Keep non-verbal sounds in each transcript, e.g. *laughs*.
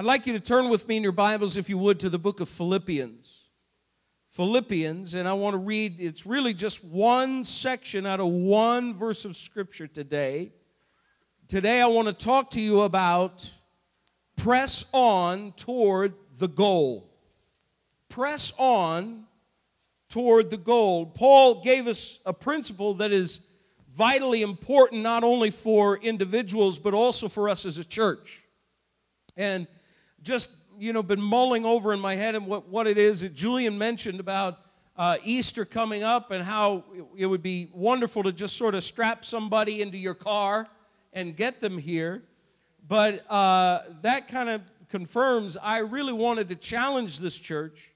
I'd like you to turn with me in your Bibles, if you would, to the book of Philippians. Philippians, and I want to read, it's really just one section out of one verse of Scripture today. Today, I want to talk to you about press on toward the goal. Press on toward the goal. Paul gave us a principle that is vitally important not only for individuals but also for us as a church. And just, you know, been mulling over in my head and what, what it is that Julian mentioned about uh, Easter coming up and how it would be wonderful to just sort of strap somebody into your car and get them here. But uh, that kind of confirms I really wanted to challenge this church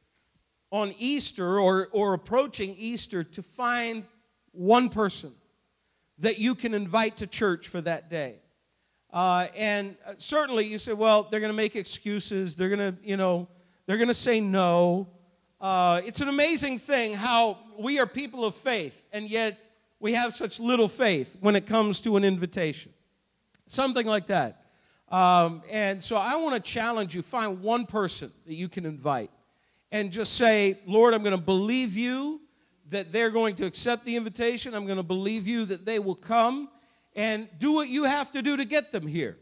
on Easter or, or approaching Easter to find one person that you can invite to church for that day. Uh, and uh, certainly you say, well, they're going to make excuses. They're going to, you know, they're going to say no. Uh, it's an amazing thing how we are people of faith, and yet we have such little faith when it comes to an invitation. Something like that. Um, and so I want to challenge you find one person that you can invite and just say, Lord, I'm going to believe you that they're going to accept the invitation. I'm going to believe you that they will come and do what you have to do to get them here.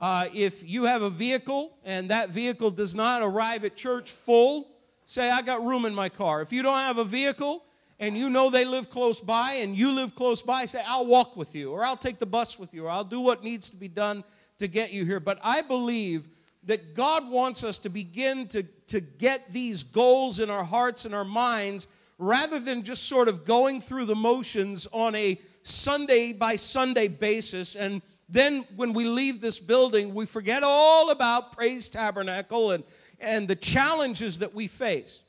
Uh, if you have a vehicle and that vehicle does not arrive at church full, say, I got room in my car. If you don't have a vehicle and you know they live close by and you live close by, say, I'll walk with you, or I'll take the bus with you, or I'll do what needs to be done to get you here. But I believe that God wants us to begin to, to get these goals in our hearts and our minds rather than just sort of going through the motions on a Sunday by Sunday basis. And then when we leave this building, we forget all about Praise Tabernacle and, and the challenges that we face.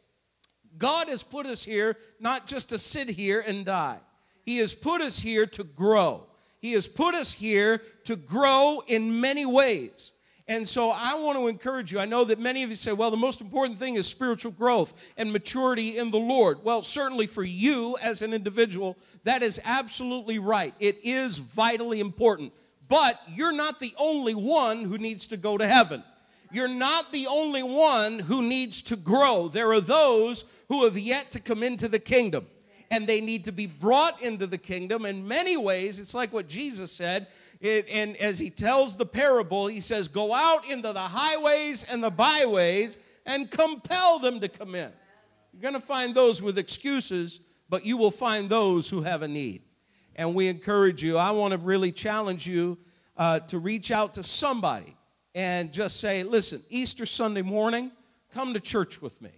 God has put us here not just to sit here and die, He has put us here to grow. He has put us here to grow in many ways. And so I want to encourage you. I know that many of you say, well, the most important thing is spiritual growth and maturity in the Lord. Well, certainly for you as an individual, that is absolutely right. It is vitally important. But you're not the only one who needs to go to heaven. You're not the only one who needs to grow. There are those who have yet to come into the kingdom and they need to be brought into the kingdom. In many ways, it's like what Jesus said. It, and as he tells the parable, he says, Go out into the highways and the byways and compel them to come in. You're going to find those with excuses, but you will find those who have a need. And we encourage you, I want to really challenge you uh, to reach out to somebody and just say, Listen, Easter Sunday morning, come to church with me.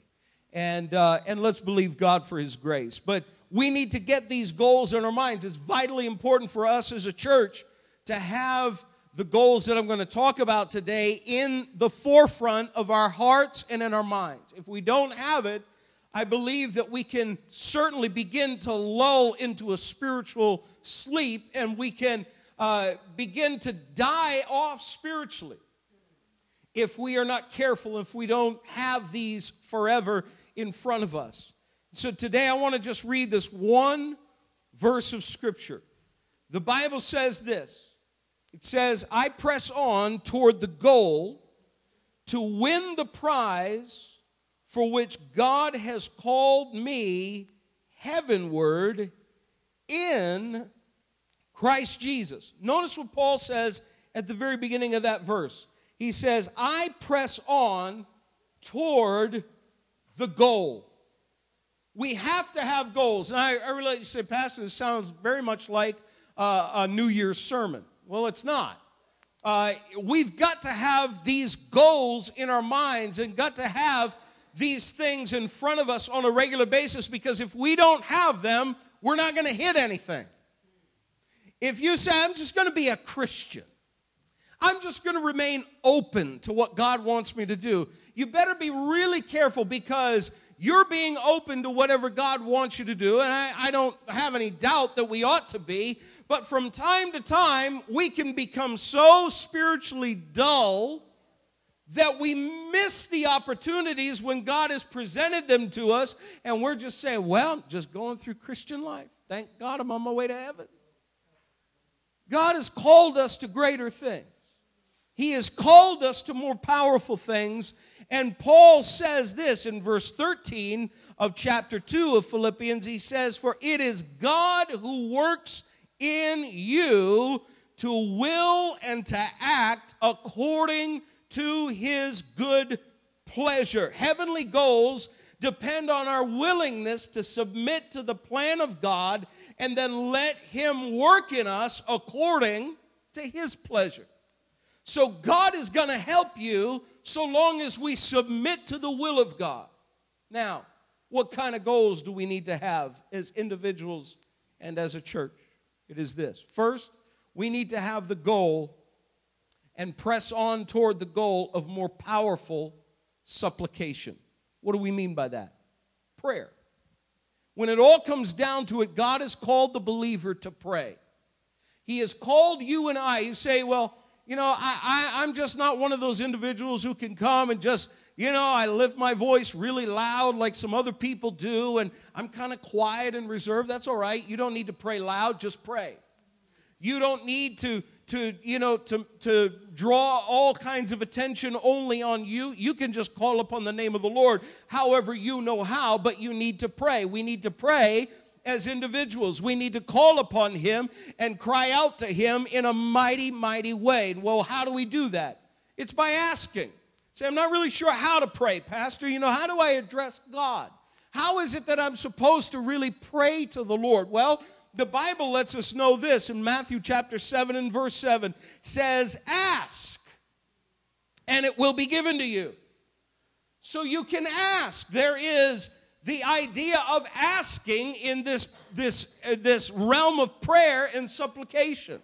And, uh, and let's believe God for his grace. But we need to get these goals in our minds. It's vitally important for us as a church to have the goals that I'm going to talk about today in the forefront of our hearts and in our minds. If we don't have it, I believe that we can certainly begin to lull into a spiritual sleep and we can uh, begin to die off spiritually if we are not careful, if we don't have these forever in front of us. So today I want to just read this one verse of Scripture. The Bible says this it says, I press on toward the goal to win the prize for which God has called me heavenward in Christ Jesus. Notice what Paul says at the very beginning of that verse. He says, I press on toward the goal. We have to have goals. And I, I really like say, Pastor, this sounds very much like uh, a New Year's sermon. Well, it's not. Uh, we've got to have these goals in our minds and got to have these things in front of us on a regular basis because if we don't have them, we're not going to hit anything. If you say, I'm just going to be a Christian, I'm just going to remain open to what God wants me to do, you better be really careful because you're being open to whatever God wants you to do. And I, I, don't have any doubt that we ought to be. But from time to time, we can become so spiritually dull that we miss the opportunities when God has presented them to us. And we're just saying, well, just going through Christian life. Thank God I'm on my way to heaven. God has called us to greater things. He has called us to more powerful things. And Paul says this in verse 13 of chapter 2 of Philippians. He says, For it is God who works in you to will and to act according to his good pleasure. Heavenly goals depend on our willingness to submit to the plan of God and then let him work in us according to his pleasure. So God is going to help you so long as we submit to the will of God. Now, what kind of goals do we need to have as individuals and as a church? It is this. First, we need to have the goal and press on toward the goal of more powerful supplication. What do we mean by that? Prayer. When it all comes down to it, God has called the believer to pray. He has called you and I. You say, well, you know, I, I, I'm just not one of those individuals who can come and just, you know, I lift my voice really loud like some other people do, and I'm kind of quiet and reserved. That's all right. You don't need to pray loud, just pray. You don't need to to you know to to draw all kinds of attention only on you you can just call upon the name of the lord however you know how but you need to pray we need to pray as individuals. We need to call upon Him and cry out to Him in a mighty, mighty way. Well, how do we do that? It's by asking. Say, I'm not really sure how to pray, Pastor. You know, how do I address God? How is it that I'm supposed to really pray to the Lord? Well, the Bible lets us know this in Matthew chapter 7 and verse 7 says, Ask, and it will be given to you. So you can ask. There is the idea of asking in this, this, uh, this realm of prayer and supplication.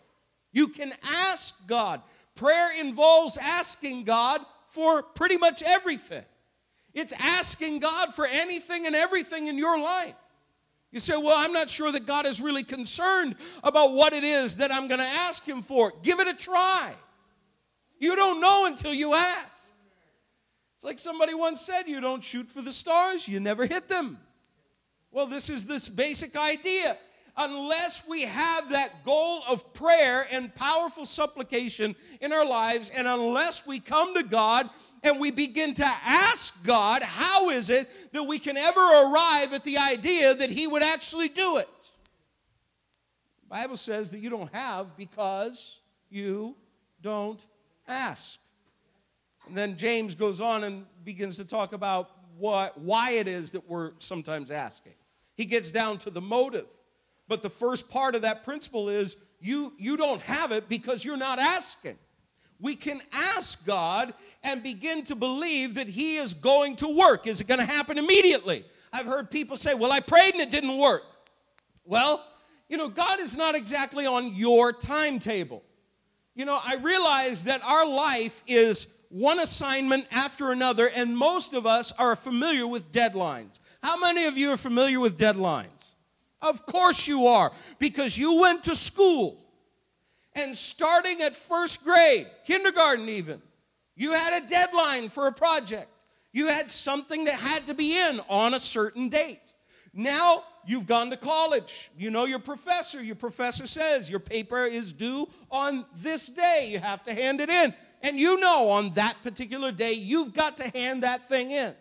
You can ask God. Prayer involves asking God for pretty much everything. It's asking God for anything and everything in your life. You say, Well, I'm not sure that God is really concerned about what it is that I'm going to ask Him for. Give it a try. You don't know until you ask. It's like somebody once said you don't shoot for the stars, you never hit them. Well, this is this basic idea. Unless we have that goal of prayer and powerful supplication in our lives, and unless we come to God and we begin to ask God, how is it that we can ever arrive at the idea that He would actually do it? The Bible says that you don't have because you don't ask. And then James goes on and begins to talk about what, why it is that we're sometimes asking. He gets down to the motive. But the first part of that principle is you, you don't have it because you're not asking. We can ask God and begin to believe that He is going to work. Is it going to happen immediately? I've heard people say, Well, I prayed and it didn't work. Well, you know, God is not exactly on your timetable. You know, I realize that our life is one assignment after another, and most of us are familiar with deadlines. How many of you are familiar with deadlines? Of course you are, because you went to school. And starting at first grade, kindergarten even, you had a deadline for a project. You had something that had to be in on a certain date. Now you've gone to college. You know your professor. Your professor says your paper is due on this day. You have to hand it in. And you know on that particular day, you've got to hand that thing in.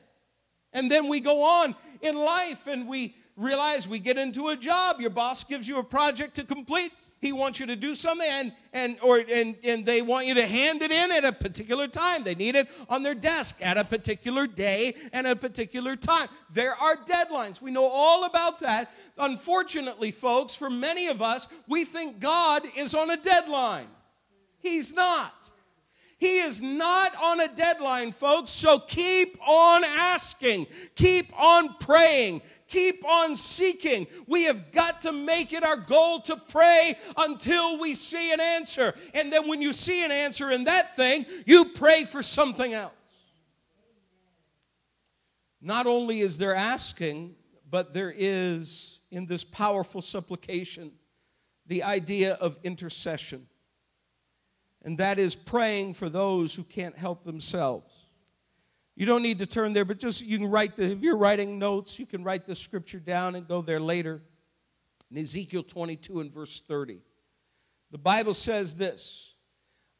And then we go on in life and we realize we get into a job. Your boss gives you a project to complete. He wants you to do something and, and, or, and, and they want you to hand it in at a particular time. They need it on their desk at a particular day and a particular time. There are deadlines. We know all about that. Unfortunately, folks, for many of us, we think God is on a deadline. He's not. He is not on a deadline, folks, so keep on asking, keep on praying, keep on seeking. We have got to make it our goal to pray until we see an answer. And then when you see an answer in that thing, you pray for something else. Not only is there asking, but there is in this powerful supplication the idea of intercession and that is praying for those who can't help themselves. You don't need to turn there, but just you can write the, if you're writing notes, you can write the scripture down and go there later. In Ezekiel 22 and verse 30, the Bible says this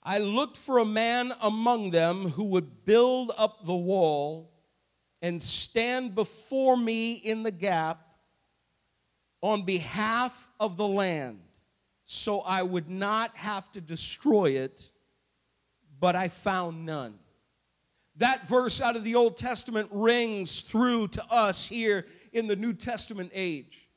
I looked for a man among them who would build up the wall and stand before me in the gap on behalf of the land, so I would not have to destroy it, but I found none. That verse out of the Old Testament rings through to us here in the New Testament age.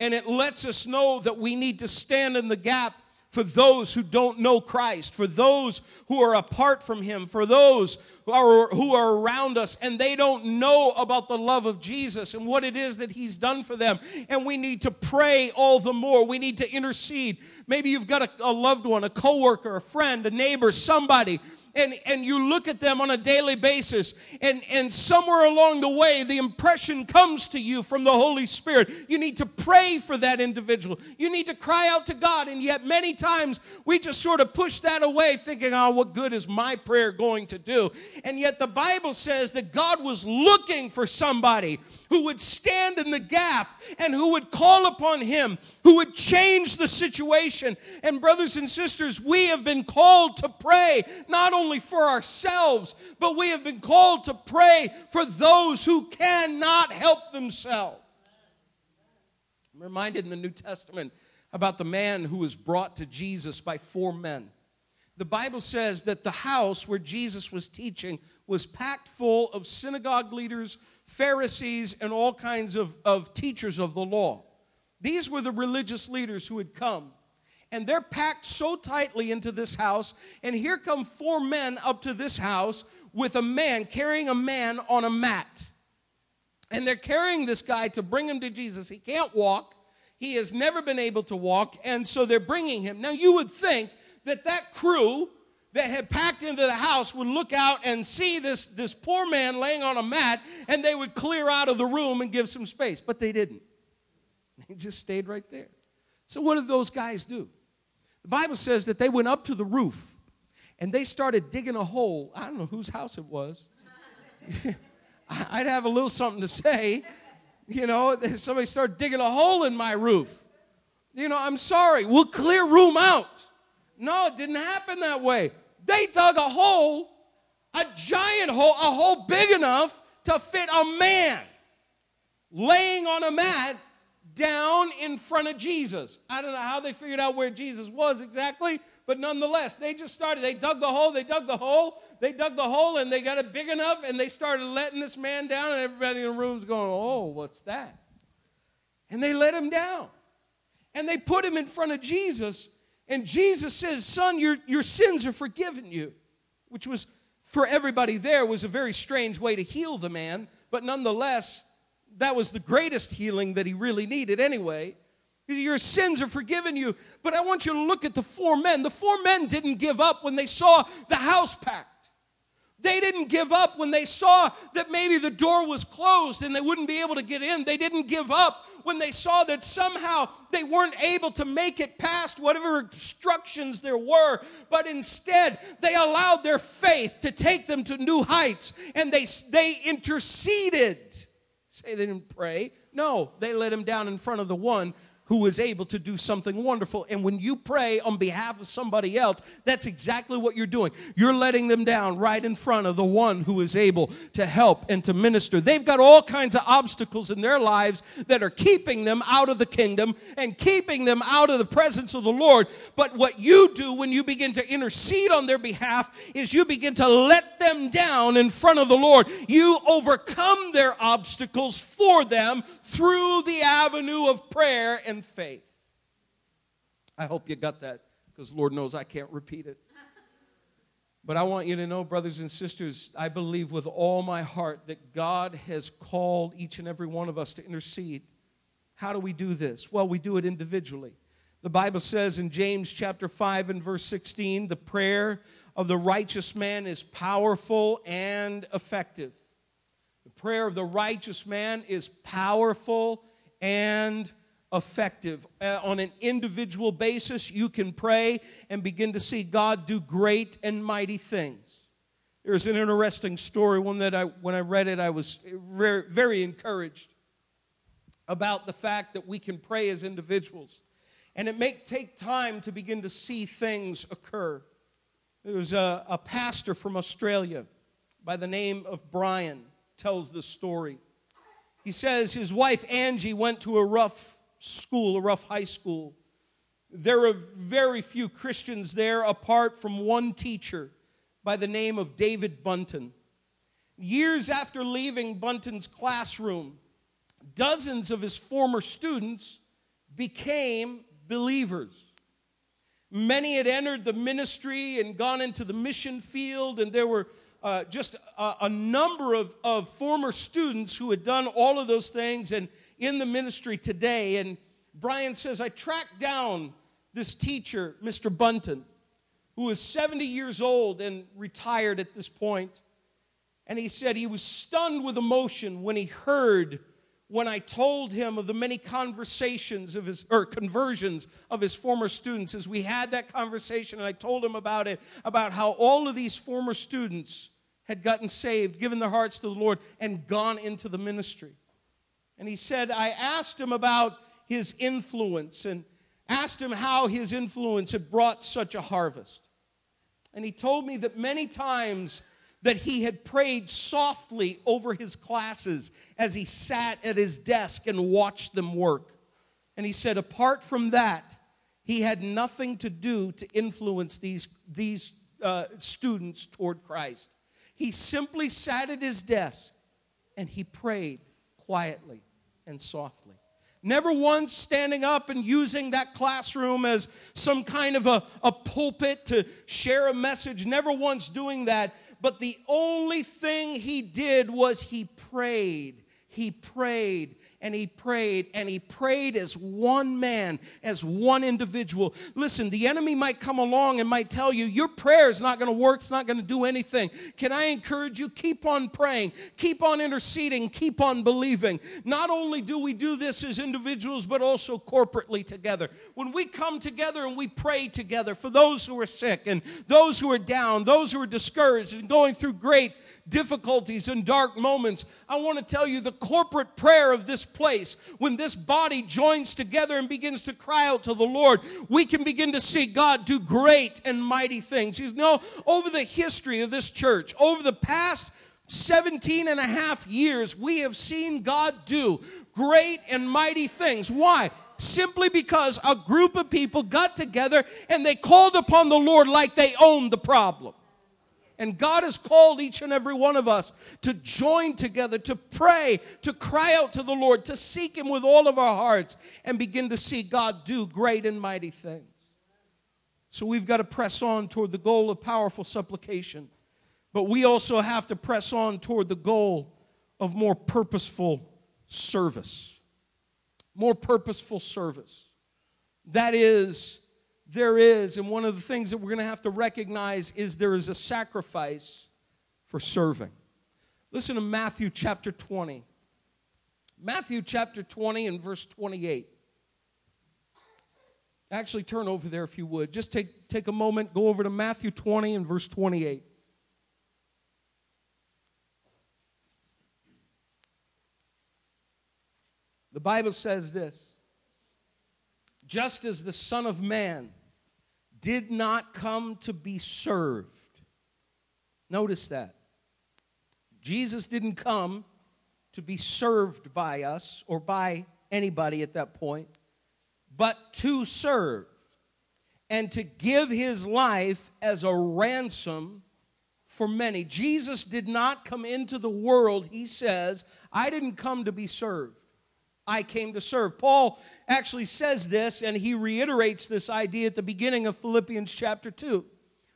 And it lets us know that we need to stand in the gap for those who don't know Christ, for those who are apart from Him, for those who are, who are around us and they don't know about the love of Jesus and what it is that He's done for them. And we need to pray all the more. We need to intercede. Maybe you've got a, a loved one, a coworker, a friend, a neighbor, somebody and, and you look at them on a daily basis, and, and somewhere along the way, the impression comes to you from the Holy Spirit. You need to pray for that individual. You need to cry out to God, and yet many times we just sort of push that away, thinking, oh, what good is my prayer going to do? And yet the Bible says that God was looking for somebody who would stand in the gap and who would call upon Him, who would change the situation. And, brothers and sisters, we have been called to pray not only for ourselves, but we have been called to pray for those who cannot help themselves. I'm reminded in the New Testament about the man who was brought to Jesus by four men. The Bible says that the house where Jesus was teaching was packed full of synagogue leaders Pharisees, and all kinds of, of teachers of the law. These were the religious leaders who had come. And they're packed so tightly into this house. And here come four men up to this house with a man carrying a man on a mat. And they're carrying this guy to bring him to Jesus. He can't walk, he has never been able to walk. And so they're bringing him. Now, you would think that that crew that had packed into the house would look out and see this, this poor man laying on a mat and they would clear out of the room and give some space. But they didn't. *laughs* They just stayed right there. So, what did those guys do? The Bible says that they went up to the roof and they started digging a hole. I don't know whose house it was. *laughs* I'd have a little something to say. You know, *laughs* somebody started digging a hole in my roof. You know, I'm sorry, we'll clear room out. No, it didn't happen that way. They dug a hole, a giant hole, a hole big enough to fit a man laying on a mat down in front of Jesus. I don't know how they figured out where Jesus was exactly, but nonetheless, they just started. They dug the hole, they dug the hole, they dug the hole, and they got it big enough, and they started letting this man down, and everybody in the room's going, Oh, what's that? And they let him down. And they put him in front of Jesus, and Jesus says, Son, your, your sins are forgiven you, which was for everybody there was a very strange way to heal the man, but nonetheless, that was the greatest healing that he really needed anyway. Your sins are forgiven you. But I want you to look at the four men. The four men didn't give up when they saw the house packed. They didn't give up when they saw that maybe the door was closed and they wouldn't be able to get in. They didn't give up when they saw that somehow they weren't able to make it past whatever obstructions there were, but instead they allowed their faith to take them to new heights and they, they interceded. Say they didn't pray. No, they let him down in front of the one who is able to do something wonderful. And when you pray on behalf of somebody else, that's exactly what you're doing. You're letting them down right in front of the one who is able to help and to minister. They've got all kinds of obstacles in their lives that are keeping them out of the kingdom and keeping them out of the presence of the Lord. But what you do when you begin to intercede on their behalf is you begin to let them down in front of the Lord. You overcome their obstacles for them through the avenue of prayer and faith. I hope you got that because Lord knows I can't repeat it. *laughs* But I want you to know, brothers and sisters, I believe with all my heart that God has called each and every one of us to intercede. How do we do this? Well, we do it individually. The Bible says in James chapter 5 and verse 16, the prayer of the righteous man is powerful and effective The prayer of the righteous man is powerful and effective. Uh, on an individual basis, you can pray and begin to see God do great and mighty things. There's an interesting story, one that I, when I read it, I was very, very encouraged about the fact that we can pray as individuals. And it may take time to begin to see things occur. There was a, a pastor from Australia by the name of Brian tells this story. He says his wife Angie went to a rough school, a rough high school. There were very few Christians there apart from one teacher by the name of David Bunton. Years after leaving Bunton's classroom, dozens of his former students became believers. Many had entered the ministry and gone into the mission field, and there were uh, just a, a number of, of former students who had done all of those things and in the ministry today. And Brian says, I tracked down this teacher, Mr. Bunton, who is 70 years old and retired at this point. And he said he was stunned with emotion when he heard when I told him of the many conversations of his or conversions of his former students as we had that conversation and I told him about it about how all of these former students had gotten saved, given their hearts to the Lord and gone into the ministry. And he said I asked him about his influence and asked him how his influence had brought such a harvest. And he told me that many times that he had prayed softly over his classes as he sat at his desk and watched them work. And he said, apart from that, he had nothing to do to influence these, these uh, students toward Christ. He simply sat at his desk and he prayed quietly and softly. Never once standing up and using that classroom as some kind of a, a pulpit to share a message. Never once doing that but the only thing he did was he prayed. He prayed and he prayed and he prayed as one man, as one individual. Listen, the enemy might come along and might tell you, your prayer is not going to work, it's not going to do anything. Can I encourage you? Keep on praying, keep on interceding, keep on believing. Not only do we do this as individuals, but also corporately together. When we come together and we pray together for those who are sick and those who are down, those who are discouraged and going through great difficulties and dark moments, I want to tell you the corporate prayer of this place, when this body joins together and begins to cry out to the Lord, we can begin to see God do great and mighty things. You know, over the history of this church, over the past 17 and a half years, we have seen God do great and mighty things. Why? Simply because a group of people got together and they called upon the Lord like they owned the problem. And God has called each and every one of us to join together, to pray, to cry out to the Lord, to seek Him with all of our hearts, and begin to see God do great and mighty things. So we've got to press on toward the goal of powerful supplication. But we also have to press on toward the goal of more purposeful service. More purposeful service. That is, there is, and one of the things that we're going to have to recognize is there is a sacrifice for serving. Listen to Matthew chapter 20. Matthew chapter 20 and verse 28. Actually, turn over there if you would. Just take, take a moment, go over to Matthew 20 and verse 28. The Bible says this just as the Son of Man did not come to be served. Notice that. Jesus didn't come to be served by us or by anybody at that point, but to serve and to give his life as a ransom for many. Jesus did not come into the world, he says, I didn't come to be served. I came to serve. Paul actually says this, and he reiterates this idea at the beginning of Philippians chapter 2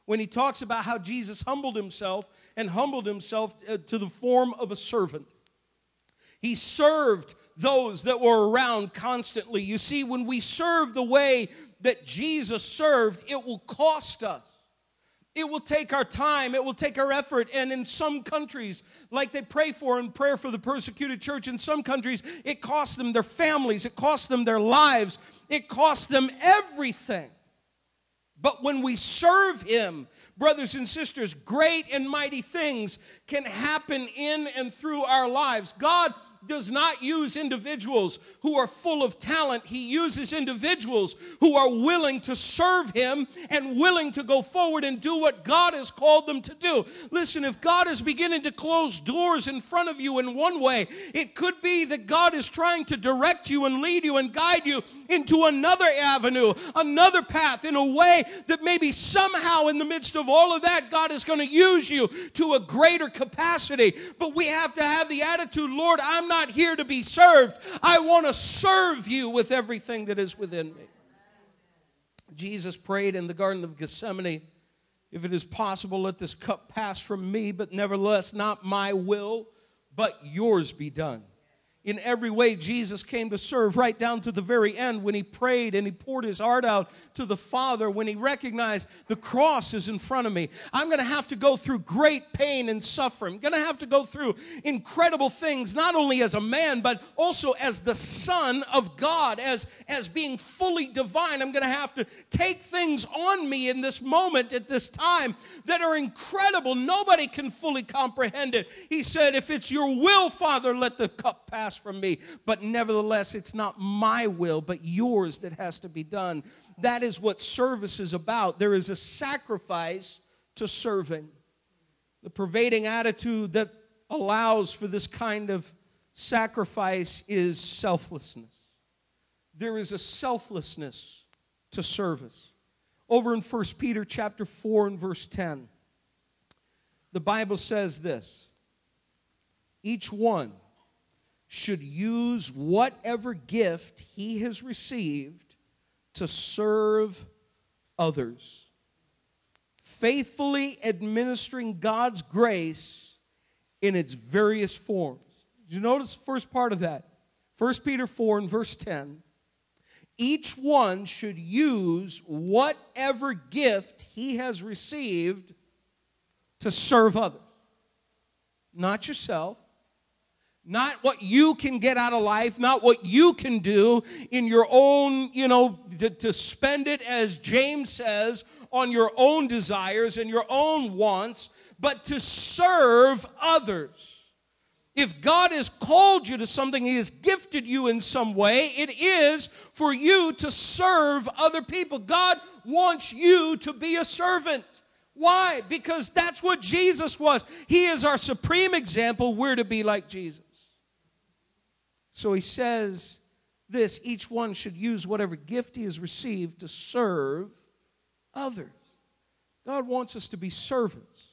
when he talks about how Jesus humbled himself and humbled himself uh, to the form of a servant. He served those that were around constantly. You see, when we serve the way that Jesus served, it will cost us. It will take our time, it will take our effort. And in some countries, like they pray for and prayer for the persecuted church, in some countries, it costs them their families, it costs them their lives, it costs them everything. But when we serve Him, brothers and sisters, great and mighty things can happen in and through our lives. God does not use individuals who are full of talent. He uses individuals who are willing to serve Him and willing to go forward and do what God has called them to do. Listen, if God is beginning to close doors in front of you in one way, it could be that God is trying to direct you and lead you and guide you into another avenue, another path in a way that maybe somehow in the midst of all of that, God is going to use you to a greater capacity. But we have to have the attitude, Lord, I'm not here to be served. I want to serve you with everything that is within me. Jesus prayed in the Garden of Gethsemane, If it is possible, let this cup pass from me, but nevertheless, not my will, but yours be done in every way Jesus came to serve, right down to the very end when he prayed and he poured his heart out to the Father, when he recognized the cross is in front of me. I'm going to have to go through great pain and suffering. I'm going to have to go through incredible things, not only as a man, but also as the Son of God, as, as being fully divine. I'm going to have to take things on me in this moment at this time that are incredible. Nobody can fully comprehend it. He said, If it's your will, Father, let the cup pass from me. But nevertheless, it's not my will, but yours that has to be done. That is what service is about. There is a sacrifice to serving. The pervading attitude that allows for this kind of sacrifice is selflessness. There is a selflessness to service. Over in 1 Peter chapter 4 and verse 10, the Bible says this Each one should use whatever gift he has received to serve others, faithfully administering God's grace in its various forms. Did you notice the first part of that? 1 Peter 4 and verse 10. Each one should use whatever gift he has received to serve others. Not yourself, not what you can get out of life, not what you can do in your own, you know, to, to, spend it, as James says, on your own desires and your own wants, but to serve others. If God has called you to something, He has gifted you in some way, it is for you to serve other people. God wants you to be a servant. Why? Because that's what Jesus was. He is our supreme example. We're to be like Jesus. So he says this each one should use whatever gift he has received to serve others. God wants us to be servants.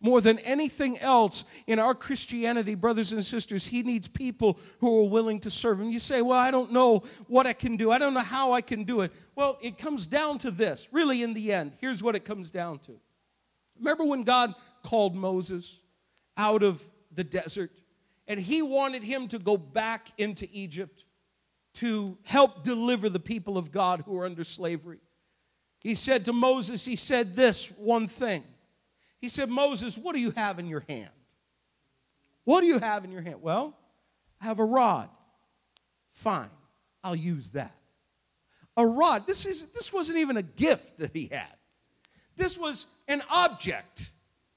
More than anything else in our Christianity, brothers and sisters, He needs people who are willing to serve Him. You say, Well, I don't know what I can do. I don't know how I can do it. Well, it comes down to this. Really, in the end, here's what it comes down to. Remember when God called Moses out of the desert? And he wanted him to go back into Egypt to help deliver the people of God who are under slavery. He said to Moses, He said this one thing. He said, Moses, what do you have in your hand? What do you have in your hand? Well, I have a rod. Fine, I'll use that. A rod. This, is, this wasn't even a gift that he had, this was an object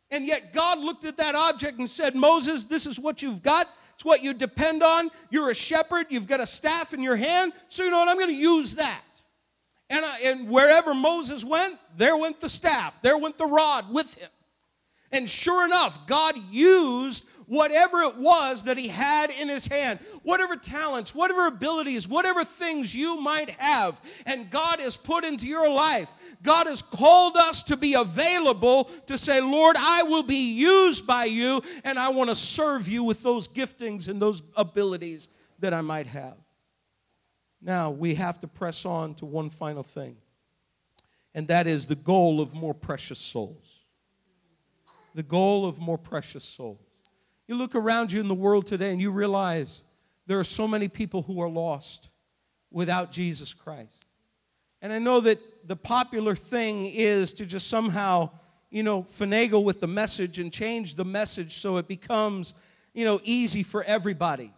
and yet God looked at that object and said, Moses, this is what you've got. It's what you depend on. You're a shepherd. You've got a staff in your hand. So you know what? I'm going to use that. And, I, and wherever Moses went, there went the staff. There went the rod with him. And sure enough, God used whatever it was that he had in his hand, whatever talents, whatever abilities, whatever things you might have, and God has put into your life. God has called us to be available to say, Lord, I will be used by you, and I want to serve you with those giftings and those abilities that I might have. Now, we have to press on to one final thing, and that is the goal of more precious souls. The goal of more precious souls. You look around you in the world today and you realize there are so many people who are lost without Jesus Christ. And I know that the popular thing is to just somehow, you know, finagle with the message and change the message so it becomes, you know, easy for everybody.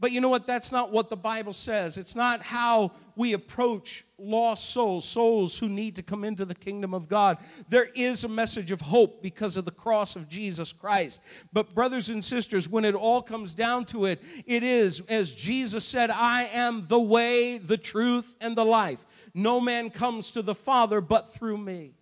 But you know what? That's not what the Bible says. It's not how we approach lost souls, souls who need to come into the kingdom of God. There is a message of hope because of the cross of Jesus Christ. But, brothers and sisters, when it all comes down to it, it is, as Jesus said, I am the way, the truth, and the life. No man comes to the Father but through me.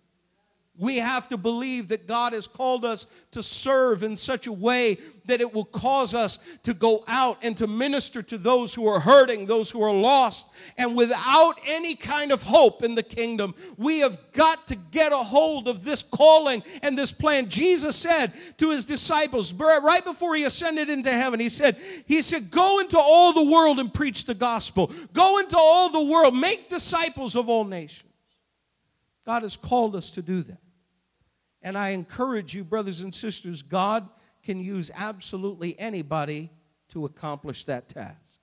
We have to believe that God has called us to serve in such a way that it will cause us to go out and to minister to those who are hurting, those who are lost. And without any kind of hope in the kingdom, we have got to get a hold of this calling and this plan. Jesus said to his disciples right before he ascended into heaven, he said, he said, go into all the world and preach the gospel. Go into all the world, make disciples of all nations. God has called us to do that. And I encourage you, brothers and sisters, God can use absolutely anybody to accomplish that task.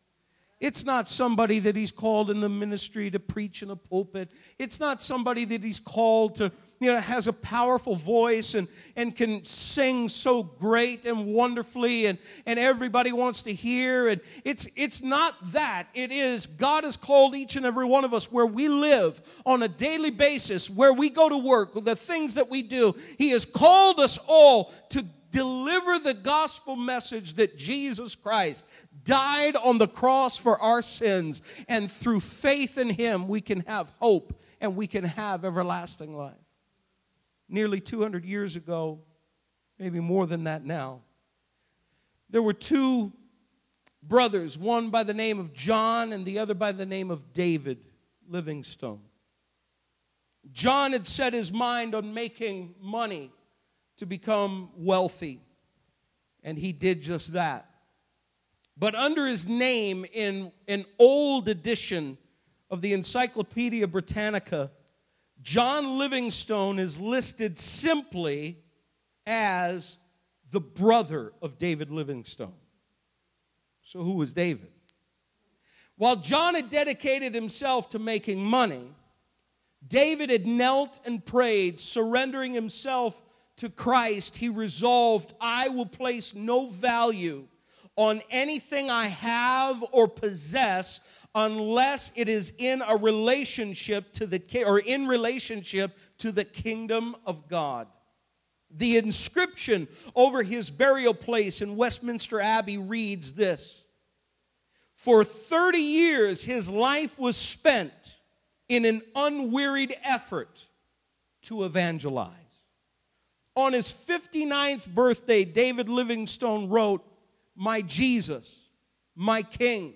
It's not somebody that He's called in the ministry to preach in a pulpit. It's not somebody that He's called to you know, has a powerful voice and, and can sing so great and wonderfully and, and everybody wants to hear. And it's, it's not that. It is God has called each and every one of us where we live on a daily basis, where we go to work, the things that we do. He has called us all to deliver the gospel message that Jesus Christ died on the cross for our sins. And through faith in Him, we can have hope and we can have everlasting life nearly 200 years ago, maybe more than that now, there were two brothers, one by the name of John and the other by the name of David Livingstone. John had set his mind on making money to become wealthy, and he did just that. But under his name, in an old edition of the Encyclopedia Britannica, John Livingstone is listed simply as the brother of David Livingstone. So, who was David? While John had dedicated himself to making money, David had knelt and prayed, surrendering himself to Christ. He resolved, I will place no value on anything I have or possess unless it is in a relationship to the or in relationship to the kingdom of God. The inscription over his burial place in Westminster Abbey reads this For 30 years, his life was spent in an unwearied effort to evangelize. On his 59th birthday, David Livingstone wrote, My Jesus, my King,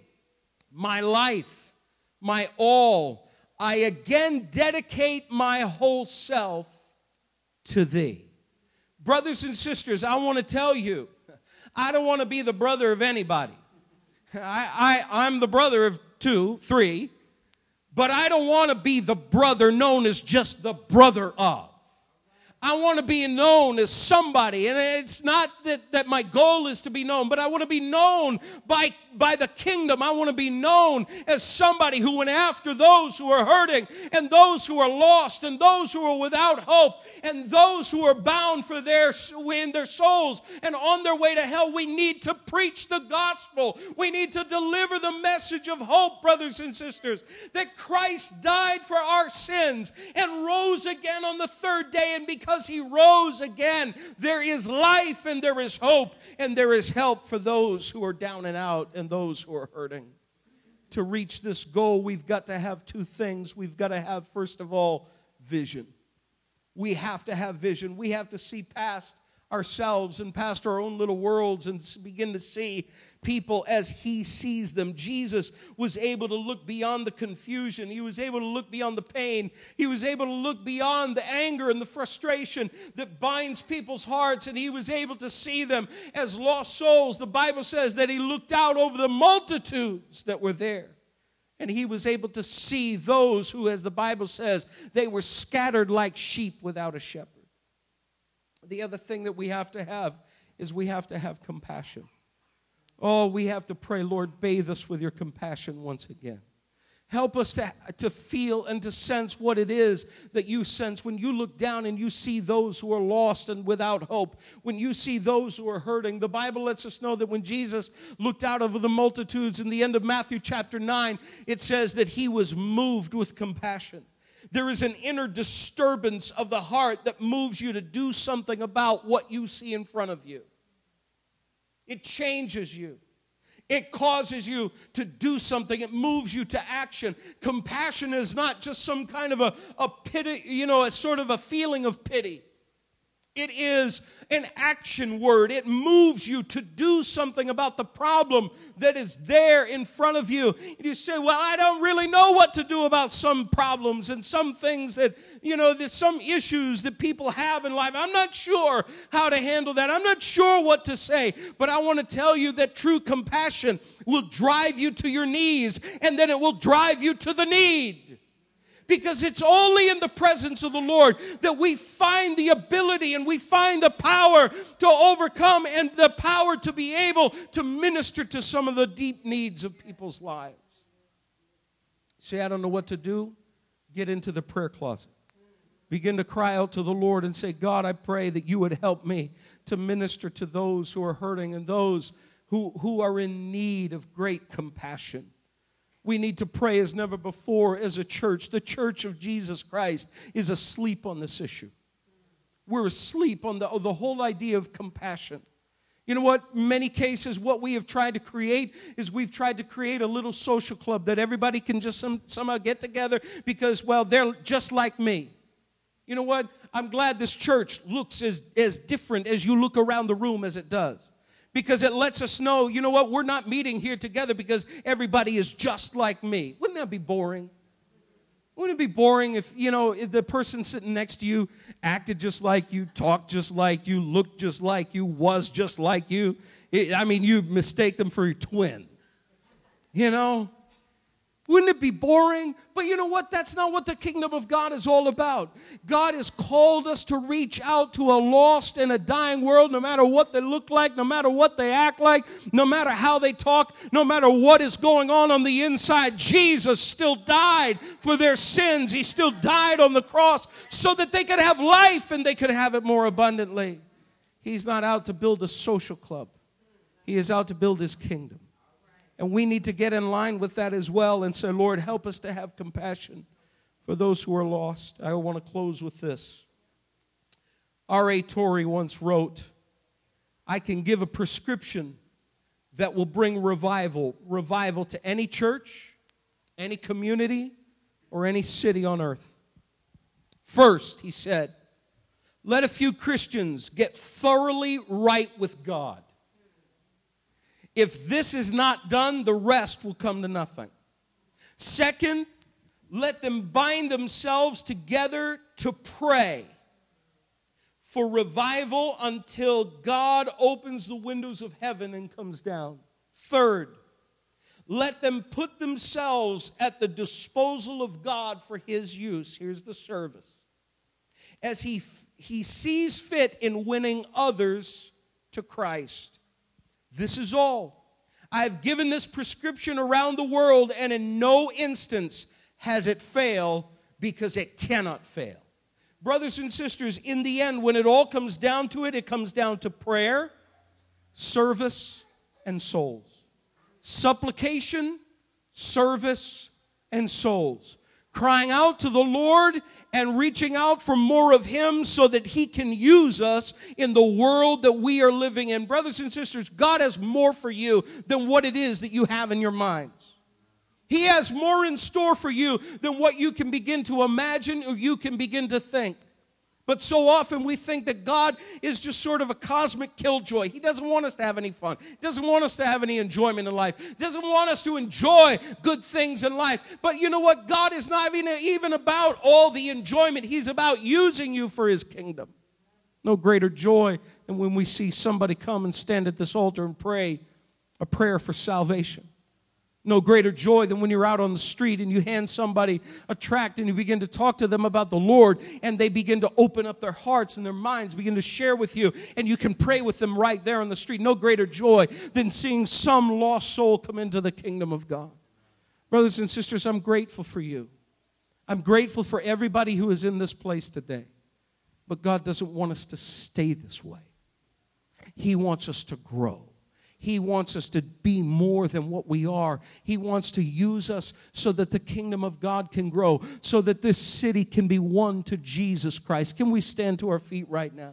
my life, my all. I again dedicate my whole self to thee. Brothers and sisters, I want to tell you, I don't want to be the brother of anybody. I, I, I'm the brother of two, three, but I don't want to be the brother known as just the brother of. I want to be known as somebody. And it's not that, that my goal is to be known, but I want to be known by, by the kingdom. I want to be known as somebody who went after those who are hurting and those who are lost and those who are without hope and those who are bound for their, in their souls and on their way to hell. We need to preach the gospel. We need to deliver the message of hope, brothers and sisters, that Christ died for our sins and rose again on the third day and because because he rose again, there is life and there is hope and there is help for those who are down and out and those who are hurting. To reach this goal, we've got to have two things. We've got to have, first of all, vision. We have to have vision. We have to see past ourselves and past our own little worlds and begin to see people as he sees them. Jesus was able to look beyond the confusion, he was able to look beyond the pain, he was able to look beyond the anger and the frustration that binds people's hearts, and he was able to see them as lost souls. The Bible says that he looked out over the multitudes that were there. And he was able to see those who, as the Bible says, they were scattered like sheep without a shepherd. The other thing that we have to have is we have to have compassion. Oh, we have to pray, Lord, bathe us with your compassion once again. Help us to, to feel and to sense what it is that you sense when you look down and you see those who are lost and without hope, when you see those who are hurting. The Bible lets us know that when Jesus looked out over the multitudes in the end of Matthew chapter 9, it says that he was moved with compassion. There is an inner disturbance of the heart that moves you to do something about what you see in front of you. It changes you. It causes you to do something. It moves you to action. Compassion is not just some kind of a, a pity, you know, a sort of a feeling of pity. It is an action word. It moves you to do something about the problem that is there in front of you. You say, Well, I don't really know what to do about some problems and some things that, you know, there's some issues that people have in life. I'm not sure how to handle that. I'm not sure what to say. But I want to tell you that true compassion will drive you to your knees and then it will drive you to the need because it's only in the presence of the Lord that we find the ability and we find the power to overcome and the power to be able to minister to some of the deep needs of people's lives. Say, I don't know what to do. Get into the prayer closet. Begin to cry out to the Lord and say, God, I pray that you would help me to minister to those who are hurting and those who, who are in need of great compassion. We need to pray as never before as a church. The church of Jesus Christ is asleep on this issue. We're asleep on the, the whole idea of compassion. You know what? Many cases, what we have tried to create is we've tried to create a little social club that everybody can just some, somehow get together because, well, they're just like me. You know what? I'm glad this church looks as, as different as you look around the room as it does because it lets us know, you know what, we're not meeting here together because everybody is just like me. Wouldn't that be boring? Wouldn't it be boring if, you know, if the person sitting next to you acted just like you, talked just like you, looked just like you, was just like you? I mean, you mistake them for your twin. You know? Wouldn't it be boring? But you know what? That's not what the kingdom of God is all about. God has called us to reach out to a lost and a dying world, no matter what they look like, no matter what they act like, no matter how they talk, no matter what is going on on the inside. Jesus still died for their sins. He still died on the cross so that they could have life and they could have it more abundantly. He's not out to build a social club, He is out to build His kingdom. And we need to get in line with that as well and say, Lord, help us to have compassion for those who are lost. I want to close with this. R.A. Torrey once wrote, I can give a prescription that will bring revival, revival to any church, any community, or any city on earth. First, he said, let a few Christians get thoroughly right with God. If this is not done, the rest will come to nothing. Second, let them bind themselves together to pray for revival until God opens the windows of heaven and comes down. Third, let them put themselves at the disposal of God for His use. Here's the service. As He, he sees fit in winning others to Christ. This is all. I have given this prescription around the world, and in no instance has it failed because it cannot fail. Brothers and sisters, in the end, when it all comes down to it, it comes down to prayer, service, and souls. Supplication, service, and souls. Crying out to the Lord and reaching out for more of Him so that He can use us in the world that we are living in. Brothers and sisters, God has more for you than what it is that you have in your minds. He has more in store for you than what you can begin to imagine or you can begin to think. But so often we think that God is just sort of a cosmic killjoy. He doesn't want us to have any fun. He doesn't want us to have any enjoyment in life. He doesn't want us to enjoy good things in life. But you know what? God is not even even about all the enjoyment. He's about using you for his kingdom. No greater joy than when we see somebody come and stand at this altar and pray a prayer for salvation no greater joy than when you're out on the street and you hand somebody a tract and you begin to talk to them about the Lord and they begin to open up their hearts and their minds, begin to share with you, and you can pray with them right there on the street. No greater joy than seeing some lost soul come into the kingdom of God. Brothers and sisters, I'm grateful for you. I'm grateful for everybody who is in this place today. But God doesn't want us to stay this way. He wants us to grow. He wants us to be more than what we are. He wants to use us so that the kingdom of God can grow, so that this city can be won to Jesus Christ. Can we stand to our feet right now?